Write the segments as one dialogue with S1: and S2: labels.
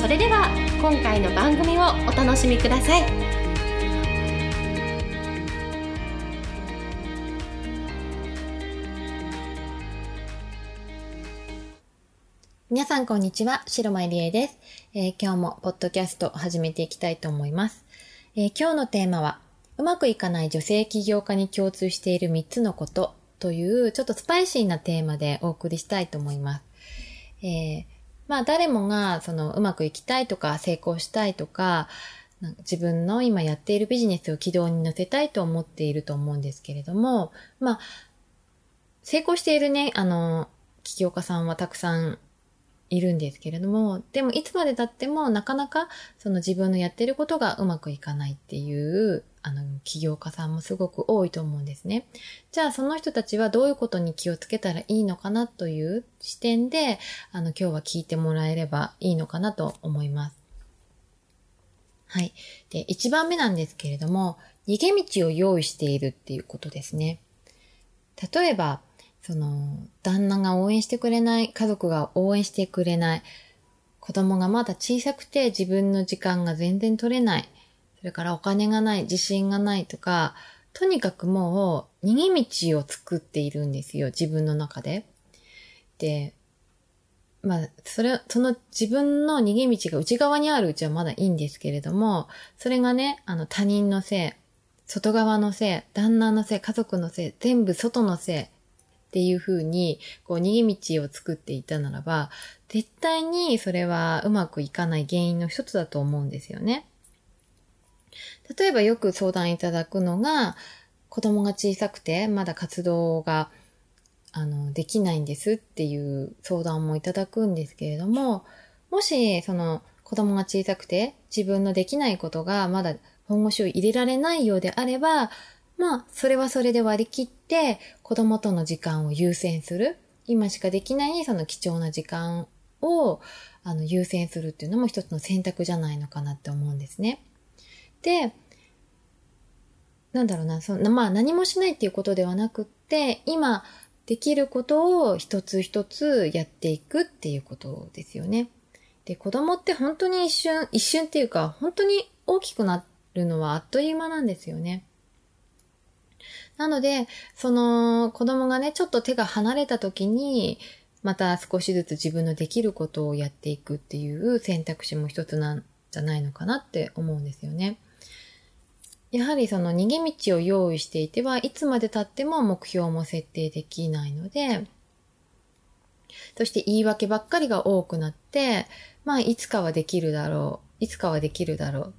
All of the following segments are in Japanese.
S1: それでは今回の番組をお楽しみください。
S2: 皆さんこんにちは、白間りえです、えー、今日もポッドキャストを始めていきたいと思います、えー、今日のテーマは、うまくいかない女性起業家に共通している3つのことというちょっとスパイシーなテーマでお送りしたいと思います。えー、まあ誰もがそのうまくいきたいとか成功したいとか自分の今やっているビジネスを軌道に乗せたいと思っていると思うんですけれども、まあ成功しているね、あの、起業家さんはたくさんいるんですけれども、でもいつまで経ってもなかなかその自分のやってることがうまくいかないっていうあの、起業家さんもすごく多いと思うんですね。じゃあその人たちはどういうことに気をつけたらいいのかなという視点で、あの、今日は聞いてもらえればいいのかなと思います。はい。で、一番目なんですけれども、逃げ道を用意しているっていうことですね。例えば、その、旦那が応援してくれない、家族が応援してくれない、子供がまだ小さくて自分の時間が全然取れない、それからお金がない、自信がないとか、とにかくもう逃げ道を作っているんですよ、自分の中で。で、まあ、それ、その自分の逃げ道が内側にあるうちはまだいいんですけれども、それがね、あの他人のせい、外側のせい、旦那のせい、家族のせい、全部外のせいっていう風に、こう逃げ道を作っていたならば、絶対にそれはうまくいかない原因の一つだと思うんですよね。例えばよく相談いただくのが、子供が小さくてまだ活動があのできないんですっていう相談もいただくんですけれども、もしその子供が小さくて自分のできないことがまだ本腰を入れられないようであれば、まあ、それはそれで割り切って子供との時間を優先する。今しかできないその貴重な時間をあの優先するっていうのも一つの選択じゃないのかなって思うんですね。で、なんだろうな、そのまあ何もしないっていうことではなくって、今できることを一つ一つやっていくっていうことですよね。で、子供って本当に一瞬、一瞬っていうか、本当に大きくなるのはあっという間なんですよね。なので、その子供がね、ちょっと手が離れた時に、また少しずつ自分のできることをやっていくっていう選択肢も一つなんじゃないのかなって思うんですよね。やはりその逃げ道を用意していてはいつまで経っても目標も設定できないので、そして言い訳ばっかりが多くなって、まあいつかはできるだろう、いつかはできるだろう。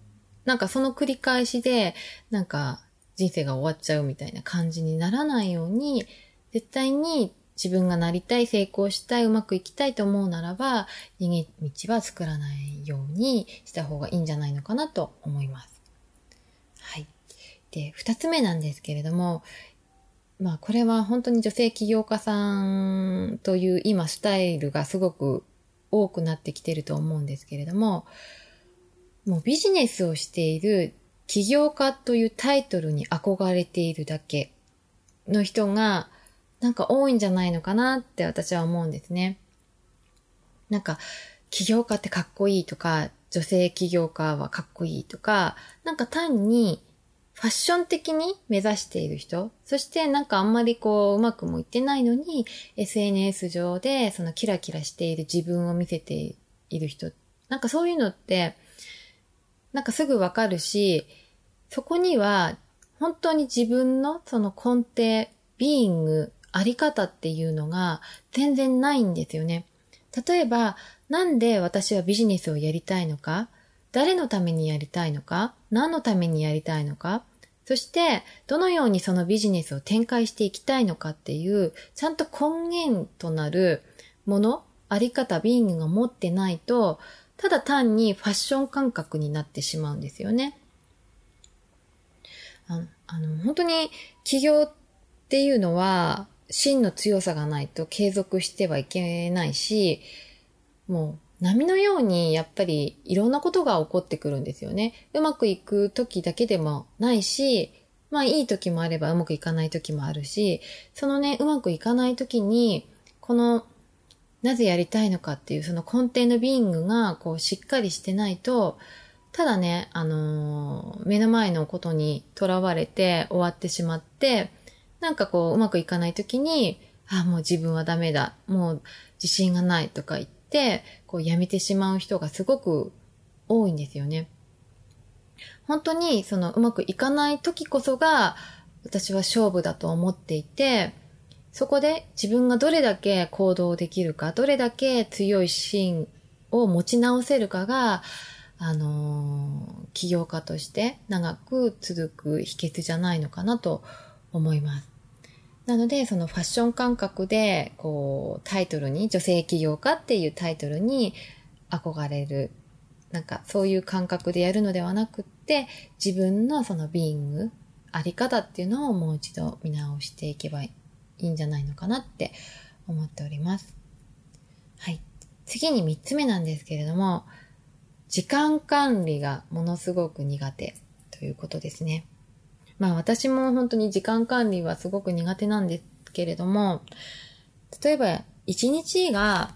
S2: なんかその繰り返しで、なんか人生が終わっちゃうみたいな感じにならないように、絶対に自分がなりたい、成功したい、うまくいきたいと思うならば、逃げ道は作らないようにした方がいいんじゃないのかなと思います。はい。で、二つ目なんですけれども、まあこれは本当に女性起業家さんという今スタイルがすごく多くなってきてると思うんですけれども、もうビジネスをしている起業家というタイトルに憧れているだけの人がなんか多いんじゃないのかなって私は思うんですね。なんか起業家ってかっこいいとか、女性起業家はかっこいいとか、なんか単にファッション的に目指している人、そしてなんかあんまりこううまくもいってないのに SNS 上でそのキラキラしている自分を見せている人、なんかそういうのってなんかすぐわかるし、そこには本当に自分のその根底、ビーイング、あり方っていうのが全然ないんですよね。例えば、なんで私はビジネスをやりたいのか誰のためにやりたいのか何のためにやりたいのかそして、どのようにそのビジネスを展開していきたいのかっていう、ちゃんと根源となるもの、あり方、ビーングが持ってないと、ただ単にファッション感覚になってしまうんですよね。あの、あの本当に起業っていうのは、真の強さがないと継続してはいけないし、もう波のようにやっぱりいろんなことが起こってくるんですよね。うまくいく時だけでもないし、まあいい時もあればうまくいかない時もあるし、そのね、うまくいかない時に、この、なぜやりたいのかっていうその根底のビーングがこうしっかりしてないと、ただね、あのー、目の前のことにとらわれて終わってしまって、なんかこううまくいかない時に、あ、もう自分はダメだ、もう自信がないとか言って、こうやめてしまう人がすごく多いんですよね。本当にそのうまくいかない時こそが私は勝負だと思っていて、そこで自分がどれだけ行動できるか、どれだけ強い芯を持ち直せるかが、あの、起業家として長く続く秘訣じゃないのかなと思います。なので、そのファッション感覚で、こう、タイトルに、女性起業家っていうタイトルに憧れる。なんか、そういう感覚でやるのではなくって、自分のそのビーイング、あり方っていうのをもう一度見直していけばいいんじゃないのかなって思っております。はい。次に三つ目なんですけれども、時間管理がものすごく苦手ということですね。まあ私も本当に時間管理はすごく苦手なんですけれども、例えば一日が、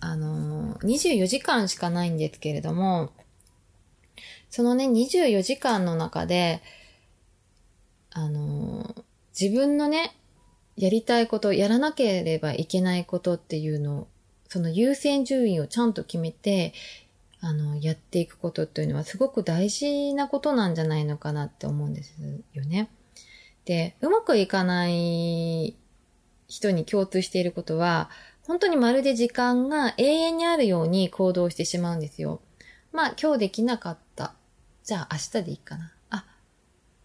S2: あの24時間しかないんですけれども、そのね、24時間の中で、あの自分のね、やりたいこと、やらなければいけないことっていうのを、その優先順位をちゃんと決めて、あの、やっていくことっていうのはすごく大事なことなんじゃないのかなって思うんですよね。で、うまくいかない人に共通していることは、本当にまるで時間が永遠にあるように行動してしまうんですよ。まあ、今日できなかった。じゃあ明日でいいかな。あ、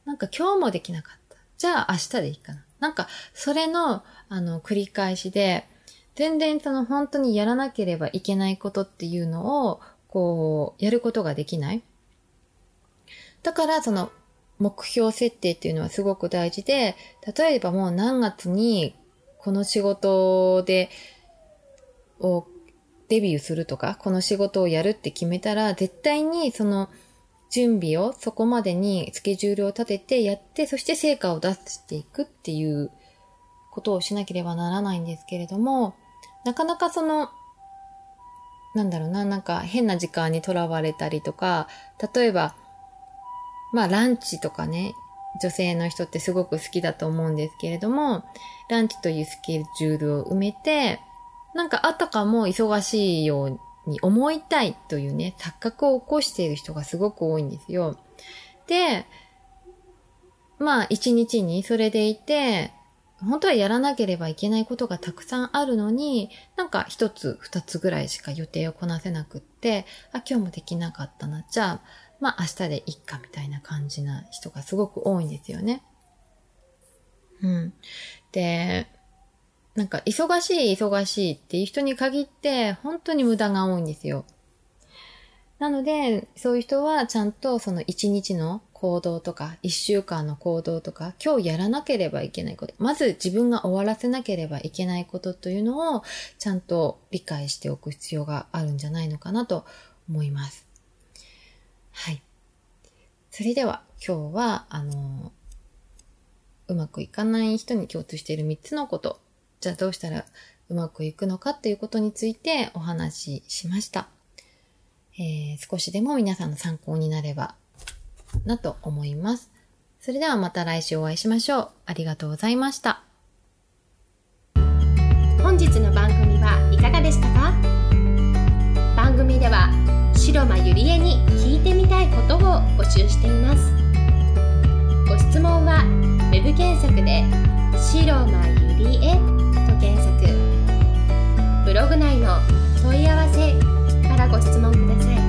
S2: なんか今日もできなかった。じゃあ明日でいいかな。なんか、それの、あの、繰り返しで、全然その本当にやらなければいけないことっていうのをこう、やることができない。だから、その、目標設定っていうのはすごく大事で、例えばもう何月にこの仕事で、をデビューするとか、この仕事をやるって決めたら、絶対にその準備をそこまでにスケジュールを立ててやって、そして成果を出していくっていうことをしなければならないんですけれども、なかなかそのなんだろうな、なんか変な時間にとらわれたりとか、例えば、まあランチとかね、女性の人ってすごく好きだと思うんですけれども、ランチというスケジュールを埋めて、なんかあたかも忙しいように思いたいというね、錯覚を起こしている人がすごく多いんですよ。で、まあ一日にそれでいて、本当はやらなければいけないことがたくさんあるのに、なんか一つ二つぐらいしか予定をこなせなくって、あ、今日もできなかったな。じゃあ、まあ明日でいっかみたいな感じな人がすごく多いんですよね。うん。で、なんか忙しい忙しいっていう人に限って本当に無駄が多いんですよ。なので、そういう人はちゃんとその一日の行動とか、一週間の行動とか、今日やらなければいけないこと、まず自分が終わらせなければいけないことというのを、ちゃんと理解しておく必要があるんじゃないのかなと思います。はい。それでは、今日は、あの、うまくいかない人に共通している3つのこと、じゃあどうしたらうまくいくのかっていうことについてお話ししました。えー、少しでも皆さんの参考になればなと思います。それではまた来週お会いしましょう。ありがとうございました。
S1: 本日の番組はいかがでしたか？番組では白間ゆりえに聞いてみたいことを募集しています。ご質問は web 検索で白間ゆりえと検索。ブログ内の問い合わせからご質問ください。